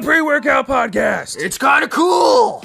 the pre workout podcast. It's kind of cool.